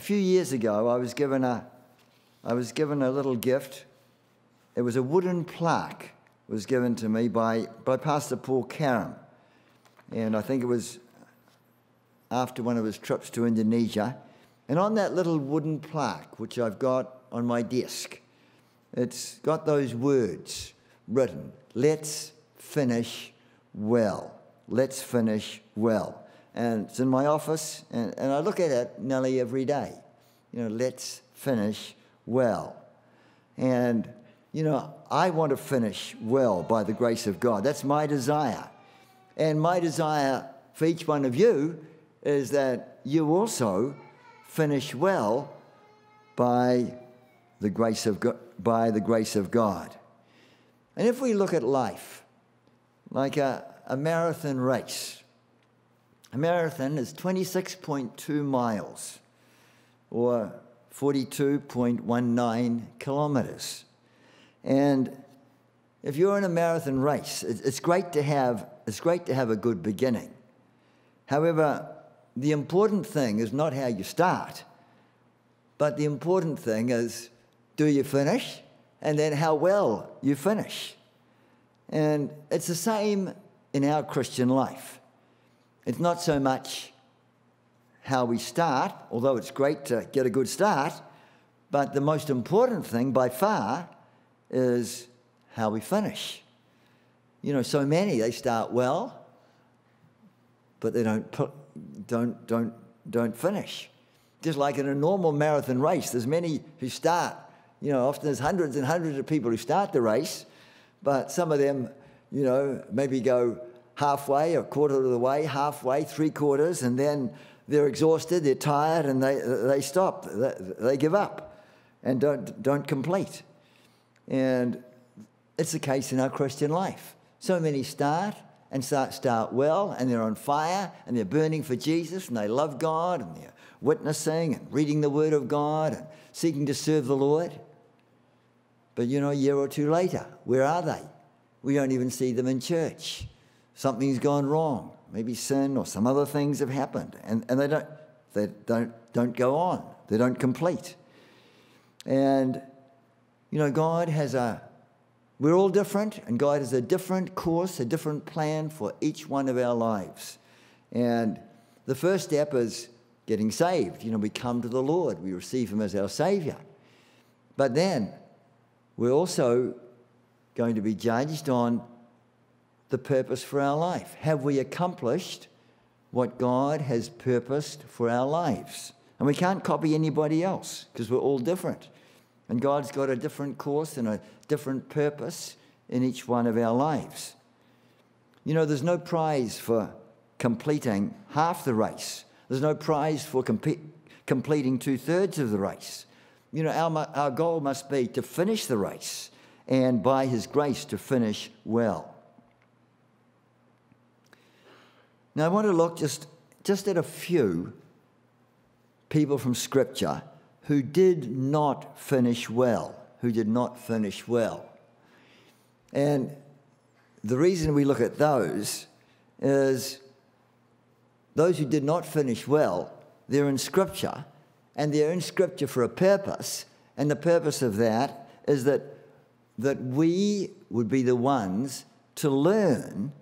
a few years ago, I was given a, I was given a little gift. It was a wooden plaque. Was given to me by, by Pastor Paul Karam. And I think it was after one of his trips to Indonesia. And on that little wooden plaque, which I've got on my desk, it's got those words written Let's finish well. Let's finish well. And it's in my office, and, and I look at it nearly every day. You know, let's finish well. And, you know, I want to finish well by the grace of God. That's my desire. And my desire for each one of you is that you also finish well by the grace of God, by the grace of God. And if we look at life like a, a marathon race, a marathon is 26.2 miles or 42.19 kilometers. And if you're in a marathon race, it's great to have, it's great to have a good beginning. However, the important thing is not how you start, but the important thing is do you finish? And then how well you finish. And it's the same in our Christian life. It's not so much how we start, although it's great to get a good start, but the most important thing by far is how we finish. You know, so many, they start well, but they don't, put, don't, don't, don't finish. Just like in a normal marathon race, there's many who start. You know, often there's hundreds and hundreds of people who start the race, but some of them, you know, maybe go halfway, a quarter of the way, halfway, three quarters, and then they're exhausted, they're tired, and they, they stop. They, give up and don't, don't complete. And it's the case in our Christian life. So many start and start, start well, and they're on fire, and they're burning for Jesus, and they love God, and they're witnessing and reading the Word of God and seeking to serve the Lord. But you know, a year or two later, where are they? We don't even see them in church. Something's gone wrong. Maybe sin or some other things have happened, and, and they, don't, they don't, don't go on, they don't complete. And, you know, God has a, we're all different, and God has a different course, a different plan for each one of our lives. And the first step is getting saved. You know, we come to the Lord, we receive Him as our Savior. But then we're also going to be judged on the purpose for our life. Have we accomplished what God has purposed for our lives? And we can't copy anybody else because we're all different. And God's got a different course and a different purpose in each one of our lives. You know, there's no prize for completing half the race, there's no prize for completing two thirds of the race. You know, our, our goal must be to finish the race and by His grace to finish well. Now, I want to look just, just at a few people from Scripture who did not finish well, who did not finish well. And the reason we look at those is those who did not finish well, they're in Scripture, and they're in Scripture for a purpose. And the purpose of that is that, that we would be the ones to learn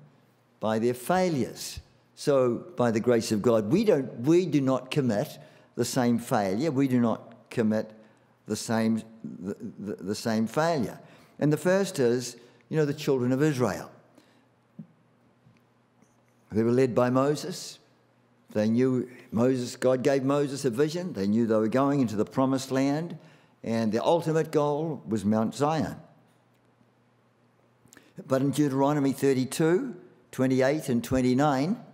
by their failures. So, by the grace of God, we, don't, we do not commit the same failure. We do not commit the same, the, the, the same failure. And the first is, you know, the children of Israel. They were led by Moses. They knew Moses, God gave Moses a vision. They knew they were going into the promised land, and the ultimate goal was Mount Zion. But in Deuteronomy 32, 28, and 29,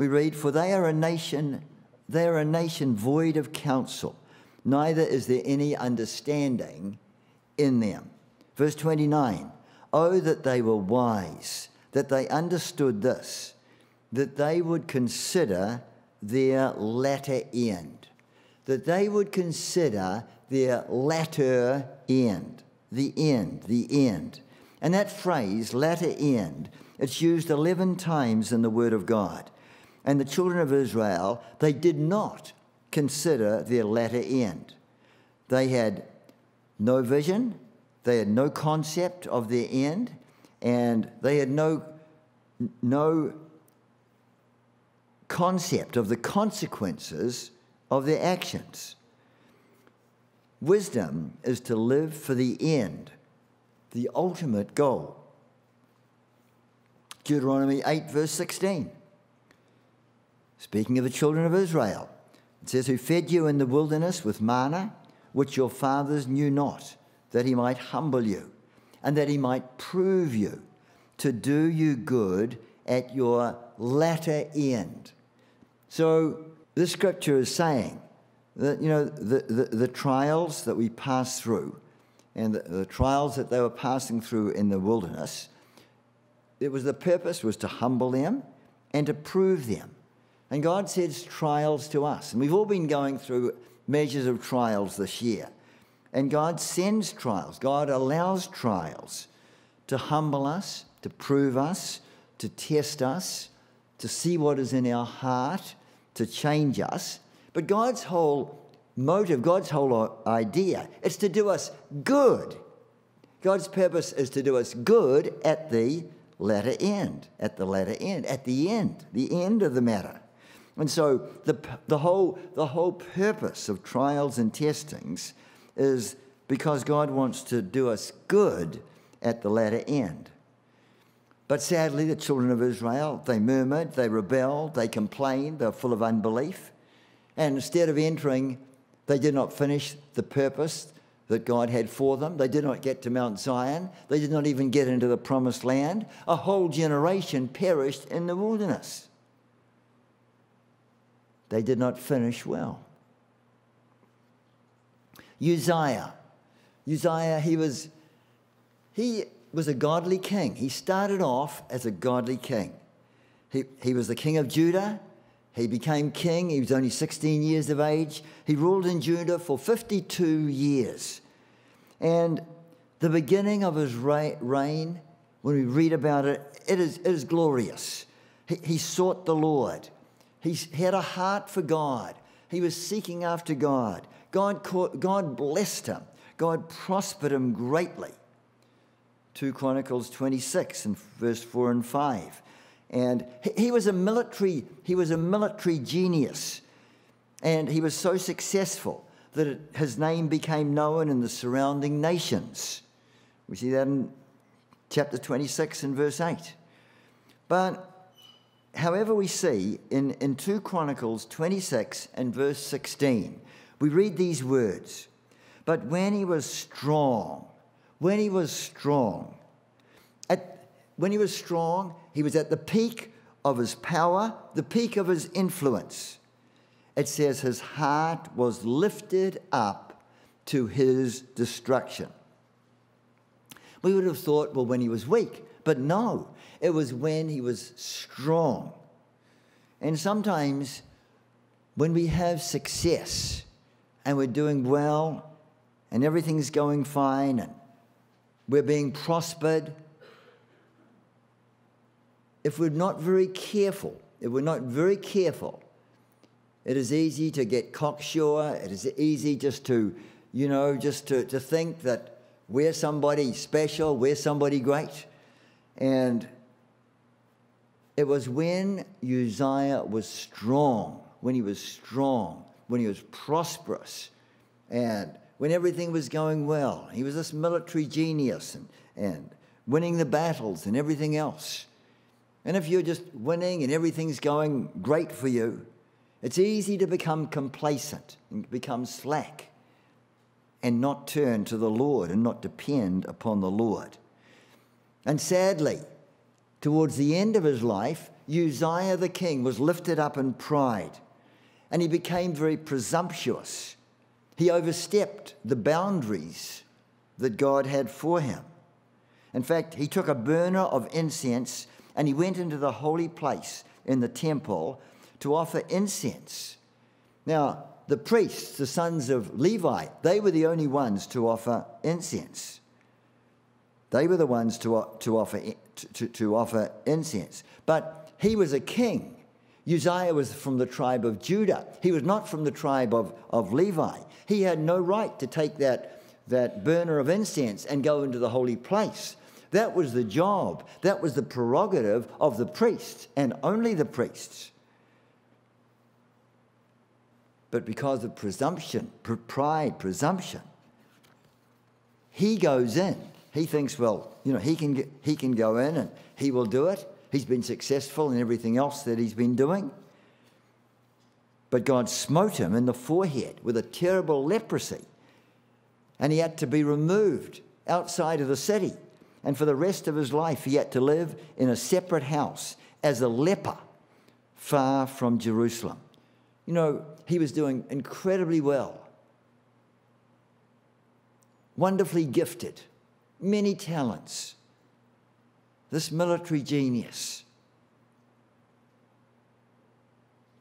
we read, For they are a nation, they are a nation void of counsel, neither is there any understanding in them. Verse 29, Oh, that they were wise, that they understood this, that they would consider their latter end, that they would consider their latter end, the end, the end. And that phrase, latter end, it's used 11 times in the Word of God. And the children of Israel, they did not consider their latter end. They had no vision, they had no concept of their end, and they had no, no concept of the consequences of their actions. Wisdom is to live for the end, the ultimate goal. Deuteronomy 8, verse 16. Speaking of the children of Israel, it says, Who fed you in the wilderness with manna, which your fathers knew not, that he might humble you, and that he might prove you, to do you good at your latter end. So, this scripture is saying that, you know, the, the, the trials that we pass through, and the, the trials that they were passing through in the wilderness, it was the purpose was to humble them and to prove them. And God sends trials to us. And we've all been going through measures of trials this year. And God sends trials, God allows trials to humble us, to prove us, to test us, to see what is in our heart, to change us. But God's whole motive, God's whole idea, is to do us good. God's purpose is to do us good at the latter end, at the latter end, at the end, the end of the matter. And so the, the, whole, the whole purpose of trials and testings is because God wants to do us good at the latter end. But sadly, the children of Israel, they murmured, they rebelled, they complained, they were full of unbelief. And instead of entering, they did not finish the purpose that God had for them. They did not get to Mount Zion. They did not even get into the promised land. A whole generation perished in the wilderness they did not finish well. Uzziah. Uzziah, he was, he was a godly king. He started off as a godly king. He, he was the king of Judah. He became king. He was only 16 years of age. He ruled in Judah for 52 years. And the beginning of his reign, when we read about it, it is, it is glorious. He, he sought the Lord. He had a heart for God. He was seeking after God. God, God blessed him. God prospered him greatly. 2 Chronicles 26 and verse 4 and 5. And he was a military, he was a military genius. And he was so successful that it, his name became known in the surrounding nations. We see that in chapter 26 and verse 8. But however, we see in, in 2 Chronicles 26 and verse 16, we read these words But when he was strong, when he was strong, at, when he was strong, he was at the peak of his power, the peak of his influence. It says his heart was lifted up to his destruction. We would have thought, well, when he was weak, but no, it was when he was strong. And sometimes when we have success and we're doing well and everything's going fine and we're being prospered, if we're not very careful, if we're not very careful, it is easy to get cocksure. It is easy just to, you know, just to, to think that we're somebody special, we're somebody great. And it was when Uzziah was strong, when he was strong, when he was prosperous, and when everything was going well. He was this military genius and, and winning the battles and everything else. And if you're just winning and everything's going great for you, it's easy to become complacent and become slack and not turn to the Lord and not depend upon the Lord. And sadly, towards the end of his life, Uzziah the king was lifted up in pride and he became very presumptuous. He overstepped the boundaries that God had for him. In fact, he took a burner of incense and he went into the holy place in the temple to offer incense. Now, the priests, the sons of Levi, they were the only ones to offer incense. They were the ones to, to, offer, to, to offer incense. But he was a king. Uzziah was from the tribe of Judah. He was not from the tribe of, of Levi. He had no right to take that, that burner of incense and go into the holy place. That was the job, that was the prerogative of the priests and only the priests. But because of presumption, pride, presumption, he goes in. He thinks, well, you know, he can, get, he can go in and he will do it. He's been successful in everything else that he's been doing. But God smote him in the forehead with a terrible leprosy, and he had to be removed outside of the city. And for the rest of his life, he had to live in a separate house as a leper, far from Jerusalem. You know, he was doing incredibly well, wonderfully gifted, many talents this military genius.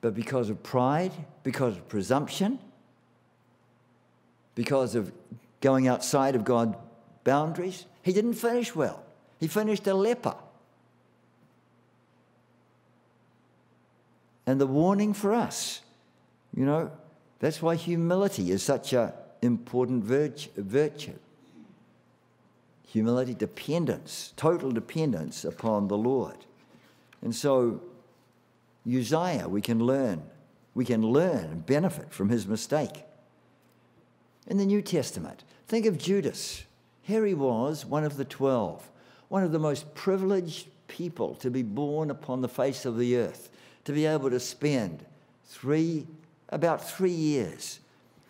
But because of pride, because of presumption, because of going outside of God's boundaries, he didn't finish well. He finished a leper. And the warning for us, you know, that's why humility is such an important virtue humility, dependence, total dependence upon the Lord. And so, Uzziah, we can learn, we can learn and benefit from his mistake. In the New Testament, think of Judas. Here he was, one of the twelve, one of the most privileged people to be born upon the face of the earth, to be able to spend three, about three years,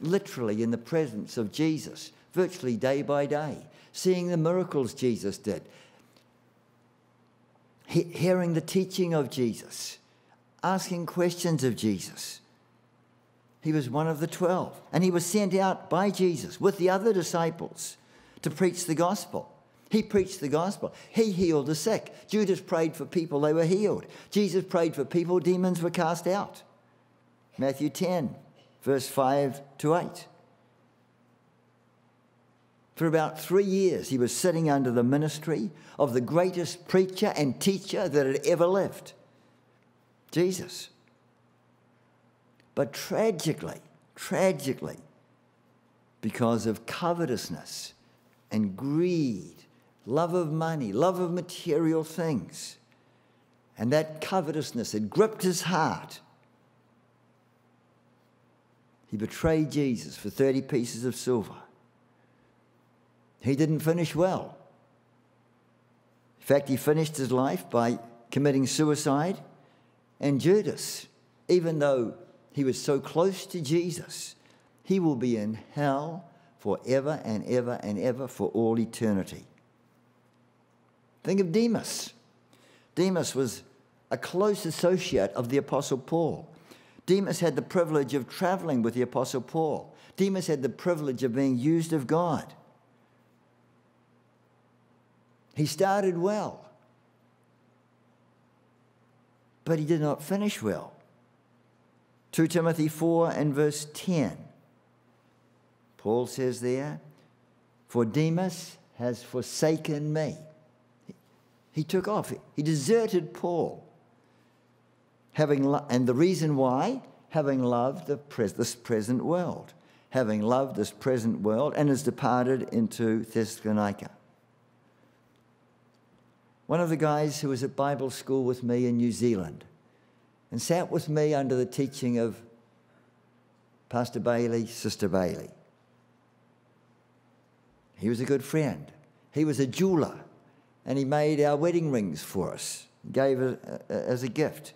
literally in the presence of Jesus, virtually day by day seeing the miracles Jesus did, he- hearing the teaching of Jesus, asking questions of Jesus. He was one of the 12, and he was sent out by Jesus with the other disciples to preach the gospel. He preached the gospel. He healed the sick. Judas prayed for people, they were healed. Jesus prayed for people, demons were cast out. Matthew 10, verse 5 to 8. For about three years, he was sitting under the ministry of the greatest preacher and teacher that had ever lived Jesus. But tragically, tragically, because of covetousness and greed, love of money, love of material things, and that covetousness had gripped his heart. He betrayed Jesus for 30 pieces of silver. He didn't finish well. In fact, he finished his life by committing suicide. And Judas, even though he was so close to Jesus, he will be in hell forever and ever and ever for all eternity. Think of Demas. Demas was a close associate of the Apostle Paul. Demas had the privilege of traveling with the Apostle Paul. Demas had the privilege of being used of God. He started well, but he did not finish well. 2 Timothy 4 and verse 10. Paul says there, For Demas has forsaken me. He took off, he deserted Paul. Having and the reason why? Having loved the pres- this present world. Having loved this present world and has departed into Thessalonica one of the guys who was at Bible school with me in New Zealand and sat with me under the teaching of Pastor Bailey, Sister Bailey. He was a good friend. He was a jeweler and he made our wedding rings for us, gave it as a gift.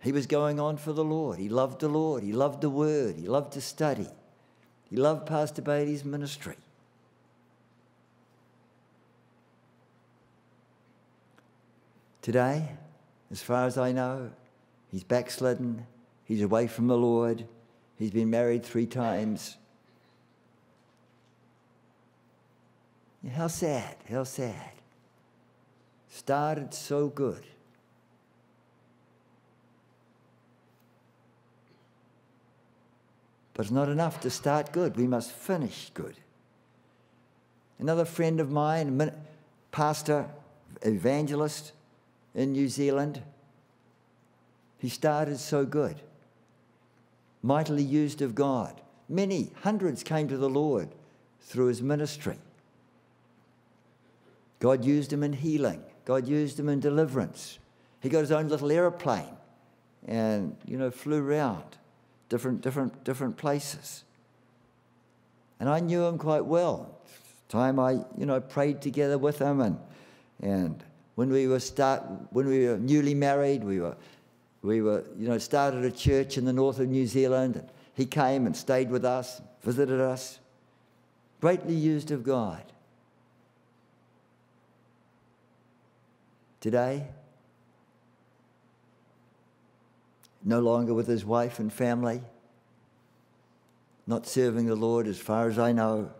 He was going on for the Lord. He loved the Lord. He loved the Word. He loved to study. He loved Pastor Bailey's ministry. Today, as far as I know, he's backslidden, he's away from the Lord, he's been married three times. How sad, how sad. Started so good. But it's not enough to start good. We must finish good. Another friend of mine, pastor, evangelist, in New Zealand. He started so good, mightily used of God. Many, hundreds came to the Lord through his ministry. God used him in healing, God used him in deliverance. He got his own little aeroplane and, you know, flew around different, different, different places. And I knew him quite well. Time I, you know, prayed together with him and, and when we were start, when we were newly married, we were, we were, you know, started a church in the north of New Zealand. And he came and stayed with us, visited us, greatly used of God. Today, no longer with his wife and family, not serving the Lord as far as I know,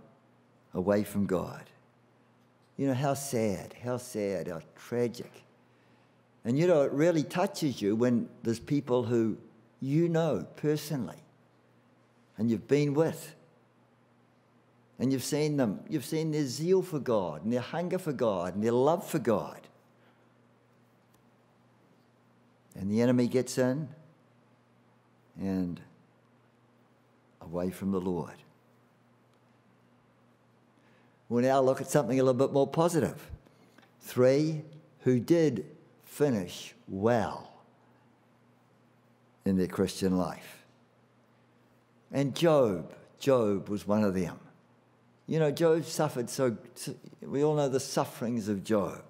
away from God. You know, how sad, how sad, how tragic. And you know, it really touches you when there's people who you know personally and you've been with and you've seen them, you've seen their zeal for God and their hunger for God and their love for God. And the enemy gets in and away from the Lord. We'll now look at something a little bit more positive. Three who did finish well in their Christian life. And Job, Job was one of them. You know, Job suffered so, we all know the sufferings of Job.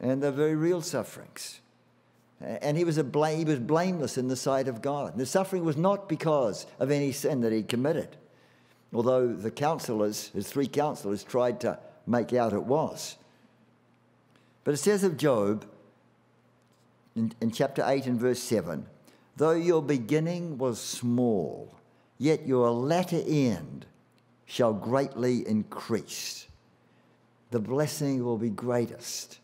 And they're very real sufferings. And he was, a blame, he was blameless in the sight of God. And the suffering was not because of any sin that he committed although the counselors, his three counselors, tried to make out it was. But it says of Job in, in chapter 8 and verse 7 though your beginning was small, yet your latter end shall greatly increase. The blessing will be greatest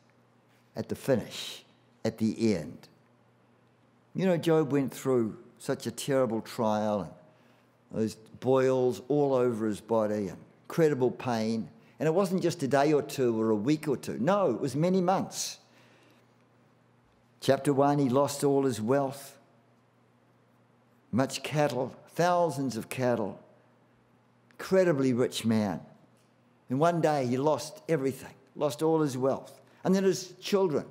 at the finish, at the end. You know, Job went through such a terrible trial those boils all over his body incredible pain. And it wasn't just a day or two or a week or two. No, it was many months. Chapter 1, he lost all his wealth, much cattle, thousands of cattle, incredibly rich man. And one day he lost everything, lost all his wealth. And then his children.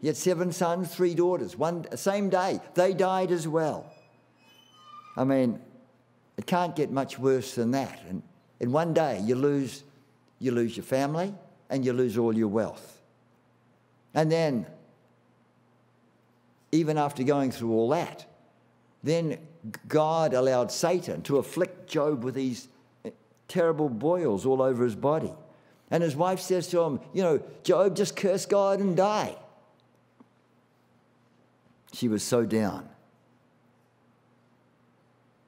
He had seven sons, three daughters. One same day, they died as well. I mean, it can't get much worse than that. And in one day, you lose, you lose your family and you lose all your wealth. And then, even after going through all that, then God allowed Satan to afflict Job with these terrible boils all over his body. And his wife says to him, You know, Job, just curse God and die. She was so down.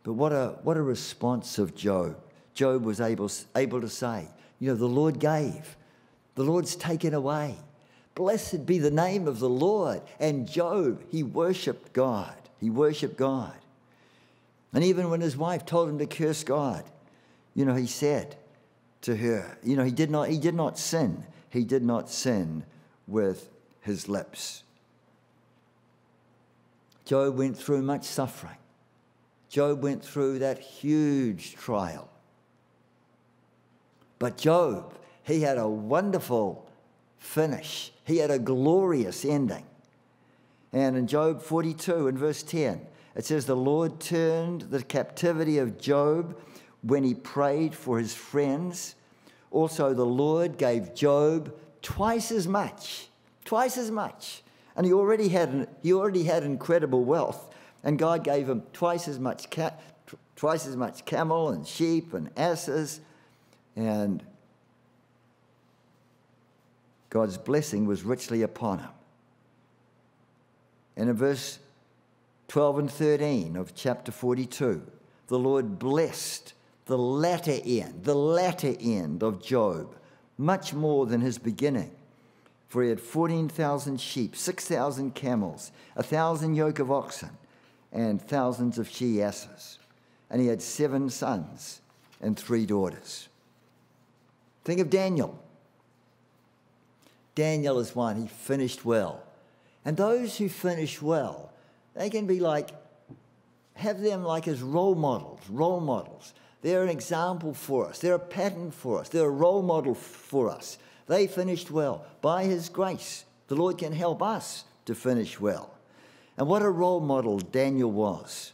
But what a, what a response of Job. Job was able, able to say, You know, the Lord gave, the Lord's taken away. Blessed be the name of the Lord. And Job, he worshiped God. He worshiped God. And even when his wife told him to curse God, you know, he said to her, you know, he did not, he did not sin. He did not sin with his lips. Job went through much suffering. Job went through that huge trial. But Job, he had a wonderful finish, he had a glorious ending. And in Job 42, in verse 10, it says, The Lord turned the captivity of Job when he prayed for his friends. Also, the Lord gave Job twice as much, twice as much. And he already had, he already had incredible wealth. And God gave him twice as much twice as much camel and sheep and asses. And God's blessing was richly upon him. And in verse 12 and 13 of chapter 42, the Lord blessed the latter end, the latter end of Job, much more than his beginning. For he had 14,000 sheep, 6,000 camels, a thousand yoke of oxen and thousands of she asses. And he had seven sons and three daughters. Think of Daniel. Daniel is one, he finished well. And those who finish well they can be like, have them like as role models, role models. They're an example for us. They're a pattern for us. They're a role model for us. They finished well. By His grace, the Lord can help us to finish well. And what a role model Daniel was.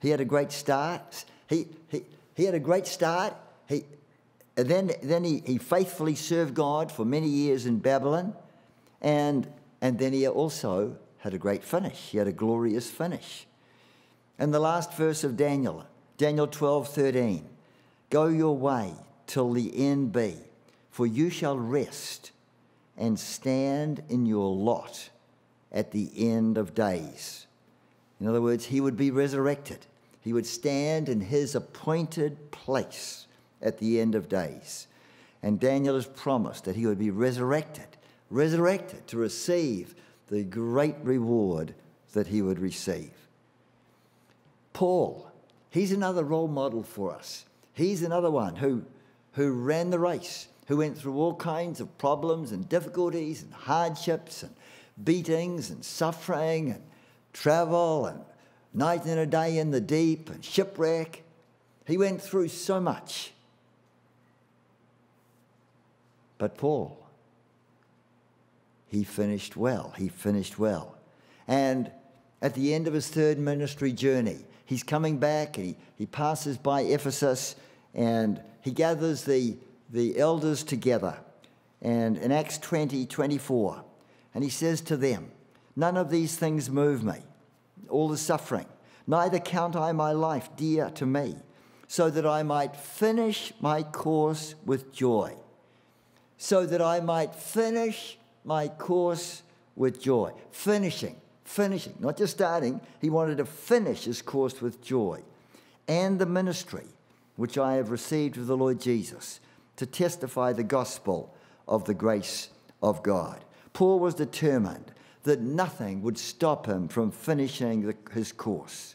He had a great start. He, he, he had a great start. He, and then, then he, he faithfully served God for many years in Babylon. And, and then he also had a great finish. He had a glorious finish. And the last verse of Daniel, Daniel 12, 13. Go your way till the end be, for you shall rest and stand in your lot at the end of days. In other words, he would be resurrected. He would stand in his appointed place at the end of days. And Daniel has promised that he would be resurrected, resurrected to receive the great reward that he would receive. Paul, he's another role model for us. He's another one who, who ran the race, who went through all kinds of problems and difficulties and hardships and beatings and suffering and travel and night and a day in the deep and shipwreck. He went through so much. But Paul, he finished well. He finished well. And at the end of his third ministry journey, he's coming back and he, he passes by Ephesus and he gathers the, the elders together. And in Acts 20 24, and he says to them, None of these things move me, all the suffering, neither count I my life dear to me, so that I might finish my course with joy. So that I might finish my course with joy. Finishing, finishing, not just starting. He wanted to finish his course with joy. And the ministry which I have received of the Lord Jesus to testify the gospel of the grace of God. Paul was determined that nothing would stop him from finishing the, his course.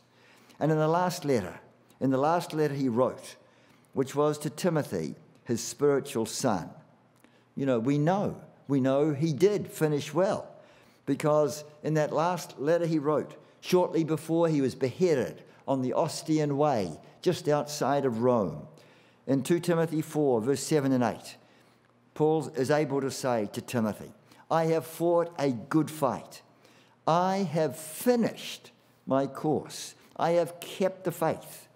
And in the last letter, in the last letter he wrote, which was to Timothy, his spiritual son, you know, we know we know he did finish well because in that last letter he wrote, shortly before he was beheaded on the Ostian Way, just outside of Rome, in 2 Timothy 4, verse 7 and 8, Paul is able to say to Timothy, I have fought a good fight. I have finished my course. I have kept the faith.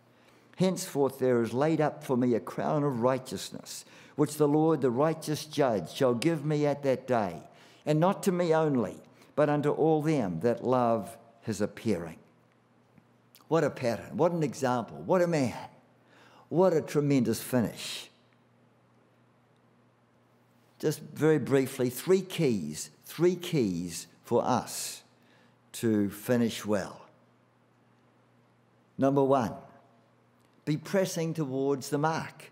Henceforth, there is laid up for me a crown of righteousness which the Lord, the righteous judge, shall give me at that day, and not to me only, but unto all them that love his appearing. What a pattern, what an example, what a man, what a tremendous finish. Just very briefly, three keys, three keys for us to finish well. Number one, be pressing towards the mark.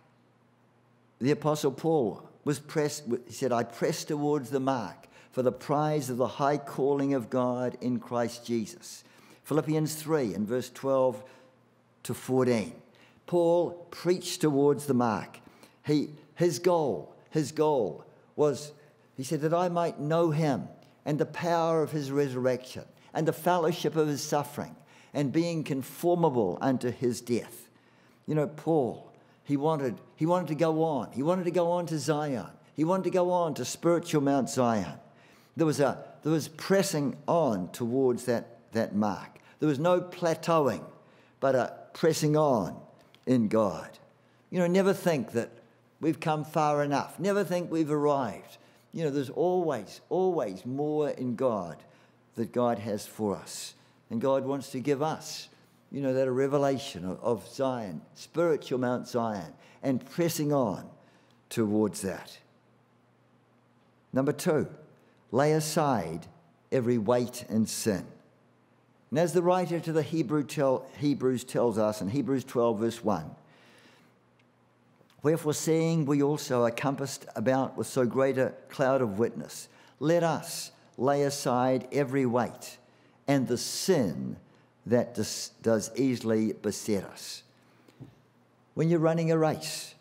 The Apostle Paul was pressed, he said, I press towards the mark for the prize of the high calling of God in Christ Jesus. Philippians 3 and verse 12 to 14. Paul preached towards the mark. He, his goal, his goal was, he said, that I might know him and the power of his resurrection and the fellowship of his suffering and being conformable unto his death. You know, Paul, he wanted, he wanted to go on. He wanted to go on to Zion. He wanted to go on to spiritual Mount Zion. There was, a, there was pressing on towards that, that mark. There was no plateauing, but a pressing on in God. You know, never think that we've come far enough. Never think we've arrived. You know, there's always, always more in God that God has for us. And God wants to give us you know, that a revelation of, of Zion, spiritual Mount Zion, and pressing on towards that. Number two, lay aside every weight and sin. And as the writer to the Hebrew tell, Hebrews tells us in Hebrews 12, verse 1, Wherefore, seeing we also are compassed about with so great a cloud of witness, let us lay aside every weight and the sin that does easily beset us. When you're running a race,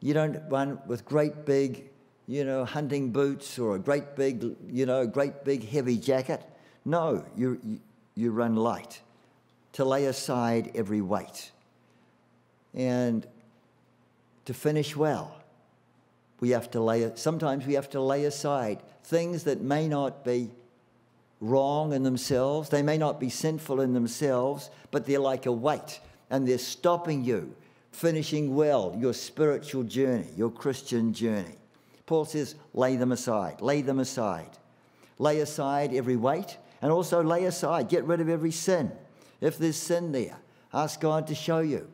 you don't run with great big, you know, hunting boots or a great big, you know, great big heavy jacket. No, you, you run light, to lay aside every weight, and to finish well. We have to lay sometimes we have to lay aside things that may not be wrong in themselves, they may not be sinful in themselves, but they're like a weight and they're stopping you finishing well your spiritual journey, your Christian journey. Paul says, lay them aside, lay them aside. Lay aside every weight and also lay aside, get rid of every sin. If there's sin there, ask God to show you.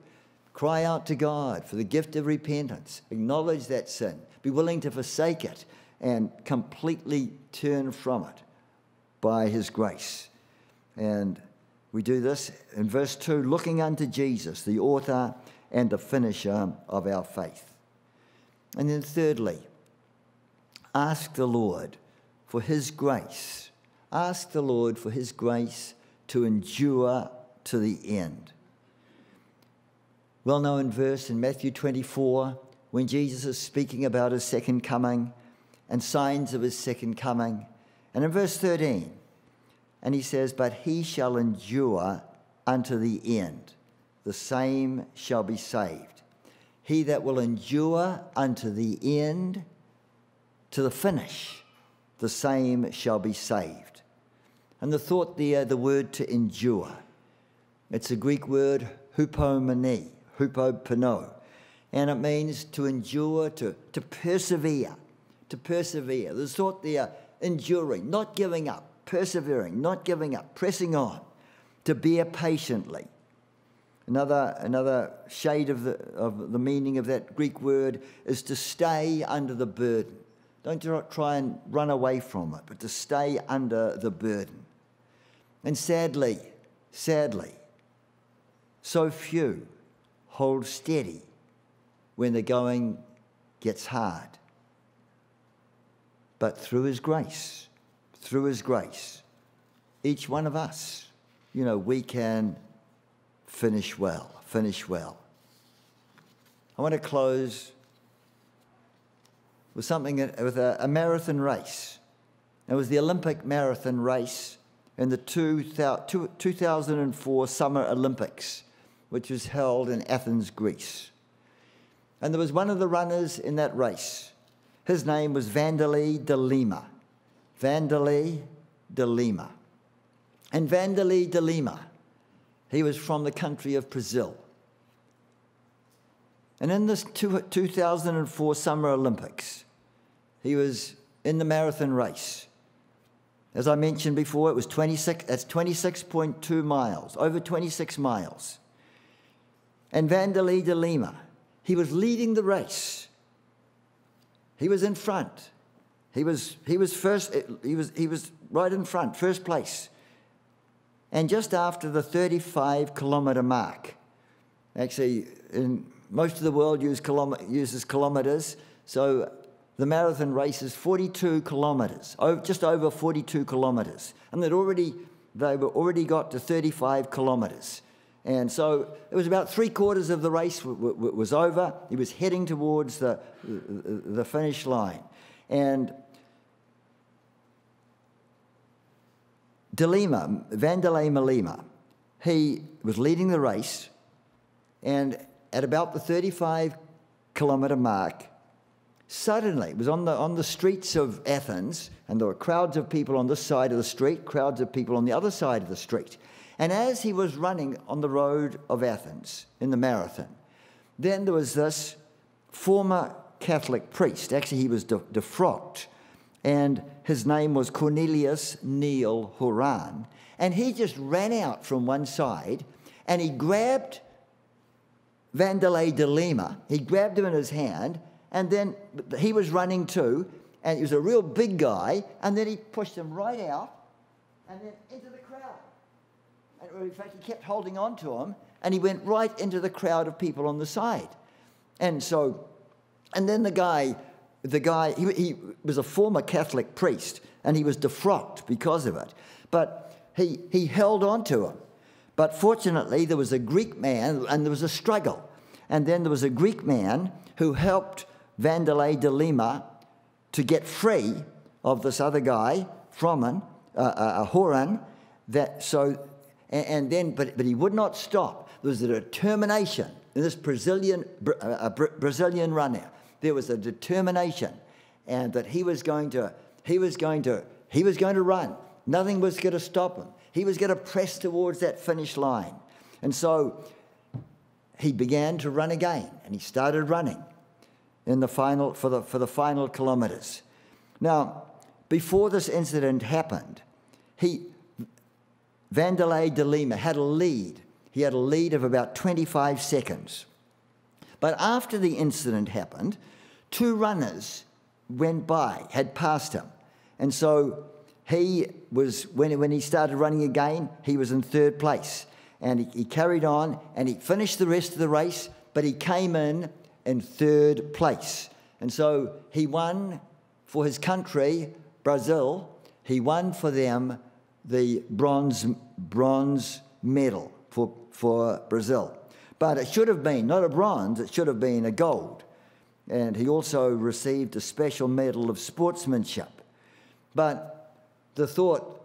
Cry out to God for the gift of repentance. Acknowledge that sin. Be willing to forsake it and completely turn from it by His grace. And we do this in verse 2 looking unto Jesus, the author and the finisher of our faith. And then, thirdly, ask the Lord for His grace. Ask the Lord for His grace to endure to the end. Well known verse in Matthew 24 when Jesus is speaking about His second coming and signs of His second coming. And in verse 13, and he says, But he shall endure unto the end the same shall be saved. He that will endure unto the end, to the finish, the same shall be saved. And the thought there, the word to endure, it's a Greek word hupomene, hupopano, and it means to endure, to, to persevere, to persevere. The thought there, enduring, not giving up, persevering, not giving up, pressing on, to bear patiently. Another, another shade of the, of the meaning of that Greek word is to stay under the burden. Don't try and run away from it, but to stay under the burden. And sadly, sadly, so few hold steady when the going gets hard. But through His grace, through His grace, each one of us, you know, we can finish well, finish well. I want to close with something, with a, a marathon race. It was the Olympic marathon race in the 2004 Summer Olympics, which was held in Athens, Greece. And there was one of the runners in that race. His name was Vanderlei de Lima. Vanderlei de Lima. And Vanderlei de Lima he was from the country of Brazil. And in this 2004 Summer Olympics, he was in the marathon race. As I mentioned before, it was 26, that's 26.2 miles, over 26 miles. And Vanderlei de Lima, he was leading the race. He was in front. He was, he was first, eh, he was, he was right in front, first place. And just after the 35 kilometre mark, actually, in most of the world use kilom- uses kilometres, so the marathon race is 42 kilometres, just over 42 kilometres. And they'd already, they were already got to 35 kilometres. And so it was about three quarters of the race was over. He was heading towards the, the finish line. And de Lima, Vanderlei de Lima, he was leading the race, and at about the 35 kilometre mark, suddenly it was on the, on the streets of Athens, and there were crowds of people on this side of the street, crowds of people on the other side of the street. And as he was running on the road of Athens in the marathon, then there was this former Catholic priest. Actually, he was defrocked and his name was Cornelius Neil Horan. And he just ran out from one side and he grabbed Vanderlei de Lima. He grabbed him in his hand, and then he was running too, and he was a real big guy, and then he pushed him right out and then into the in fact, he kept holding on to him, and he went right into the crowd of people on the side. And so, and then the guy the guy, he, he was a former Catholic priest and he was defrocked because of it. But he, he held on to him. But fortunately, there was a Greek man and there was a struggle. And then there was a Greek man who helped Vanderlei de Lima to get free of this other guy, Froman, uh, uh, Horan, that, so And, and then, but, but he would not stop. There was a determination in this Brazilian, uh, Brazilian runner. There was a determination and that he was going to, he was going to, he was going to run. Nothing was going to stop him. He was going to press towards that finish line. And so he began to run again and he started running in the final, for, the, for the final kilometers. Now, before this incident happened, he, Vanderlei de Lima had a lead. He had a lead of about 25 seconds. But after the incident happened, two runners went by, had passed him. And so he was, when, when he started running again, he was in third place. And he, he carried on and he finished the rest of the race, but he came in in third place. And so he won for his country, Brazil, he won for them the bronze, bronze medal for, for Brazil. But it should have been not a bronze, it should have been a gold. And he also received a special medal of sportsmanship. But the thought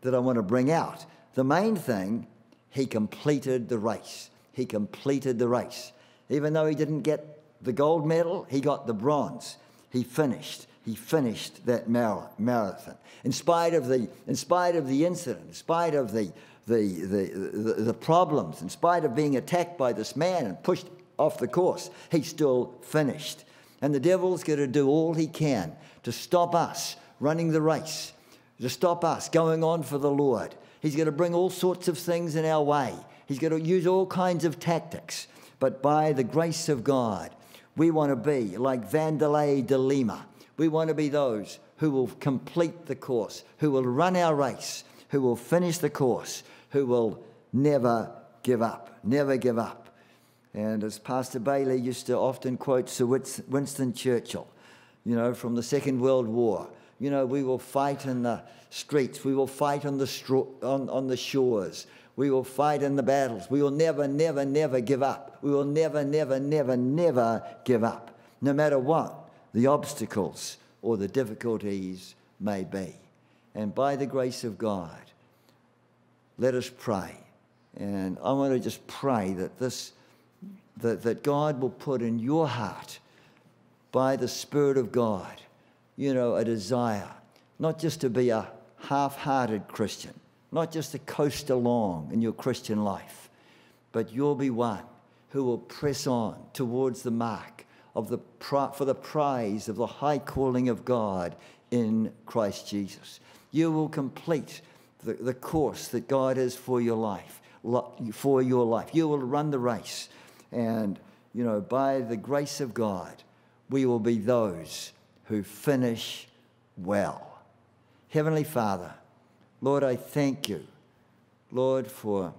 that I want to bring out, the main thing, he completed the race. He completed the race. Even though he didn't get the gold medal, he got the bronze. He finished. He finished that marathon. In spite of the, in spite of the incident, in spite of the, the, the, the, problems, in spite of being attacked by this man and pushed off the course, he still finished. And the devil's going to do all he can to stop us running the race, to stop us going on for the Lord. He's going to bring all sorts of things in our way. He's going to use all kinds of tactics. But by the grace of God, we want to be like Vanderlei de Lima. We want to be those who will complete the course, who will run our race, who will finish the course, who will never give up, never give up. And as Pastor Bailey used to often quote Sir Winston Churchill, you know, from the Second World War, you know, we will fight in the streets, we will fight on the, on, on the shores, we will fight in the battles. We will never, never, never give up. We will never, never, never, never give up, no matter what the obstacles or the difficulties may be. And by the grace of God, let us pray. And I want to just pray that this that, that God will put in your heart by the Spirit of God, you know, a desire, not just to be a half hearted Christian, not just to coast along in your Christian life, but you'll be one who will press on towards the mark of the, for the prize of the high calling of God in Christ Jesus. You will complete the, the course that God has for your life, for your life. You will run the race and, you know, by the grace of God, we will be those who finish well. Heavenly Father, Lord, I thank you, Lord, for,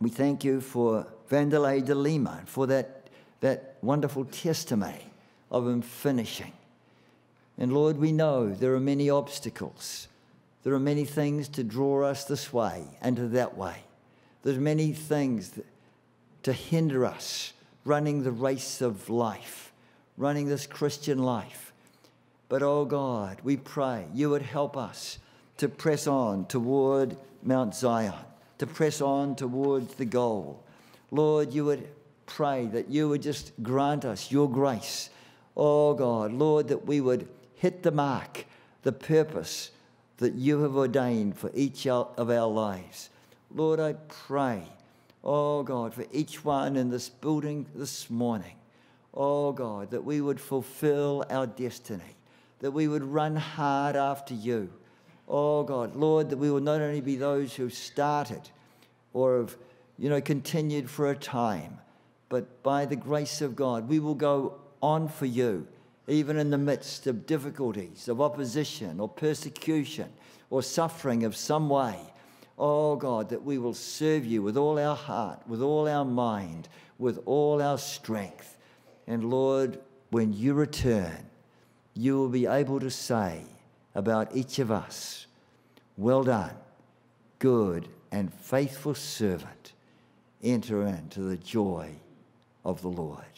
we thank you for Vanderlei de Lima, for that, that wonderful testimony of him finishing. And Lord, we know there are many obstacles. There are many things to draw us this way and to that way. There's many things to hinder us running the race of life, running this Christian life. But oh God, we pray you would help us to press on toward Mount Zion, to press on towards the goal. Lord, you would pray that you would just grant us your grace. Oh God, Lord, that we would hit the mark, the purpose that you have ordained for each of our lives. Lord, I pray Oh God, for each one in this building this morning. Oh God, that we would fulfill our destiny, that we would run hard after you. Oh God, Lord, that we will not only be those who started or have, you know, continued for a time, but by the grace of God, we will go on for you, even in the midst of difficulties, of opposition or persecution or suffering of some way. Oh God, that we will serve you with all our heart, with all our mind, with all our strength. And Lord, when you return, you will be able to say about each of us, Well done, good and faithful servant. Enter into the joy of the Lord.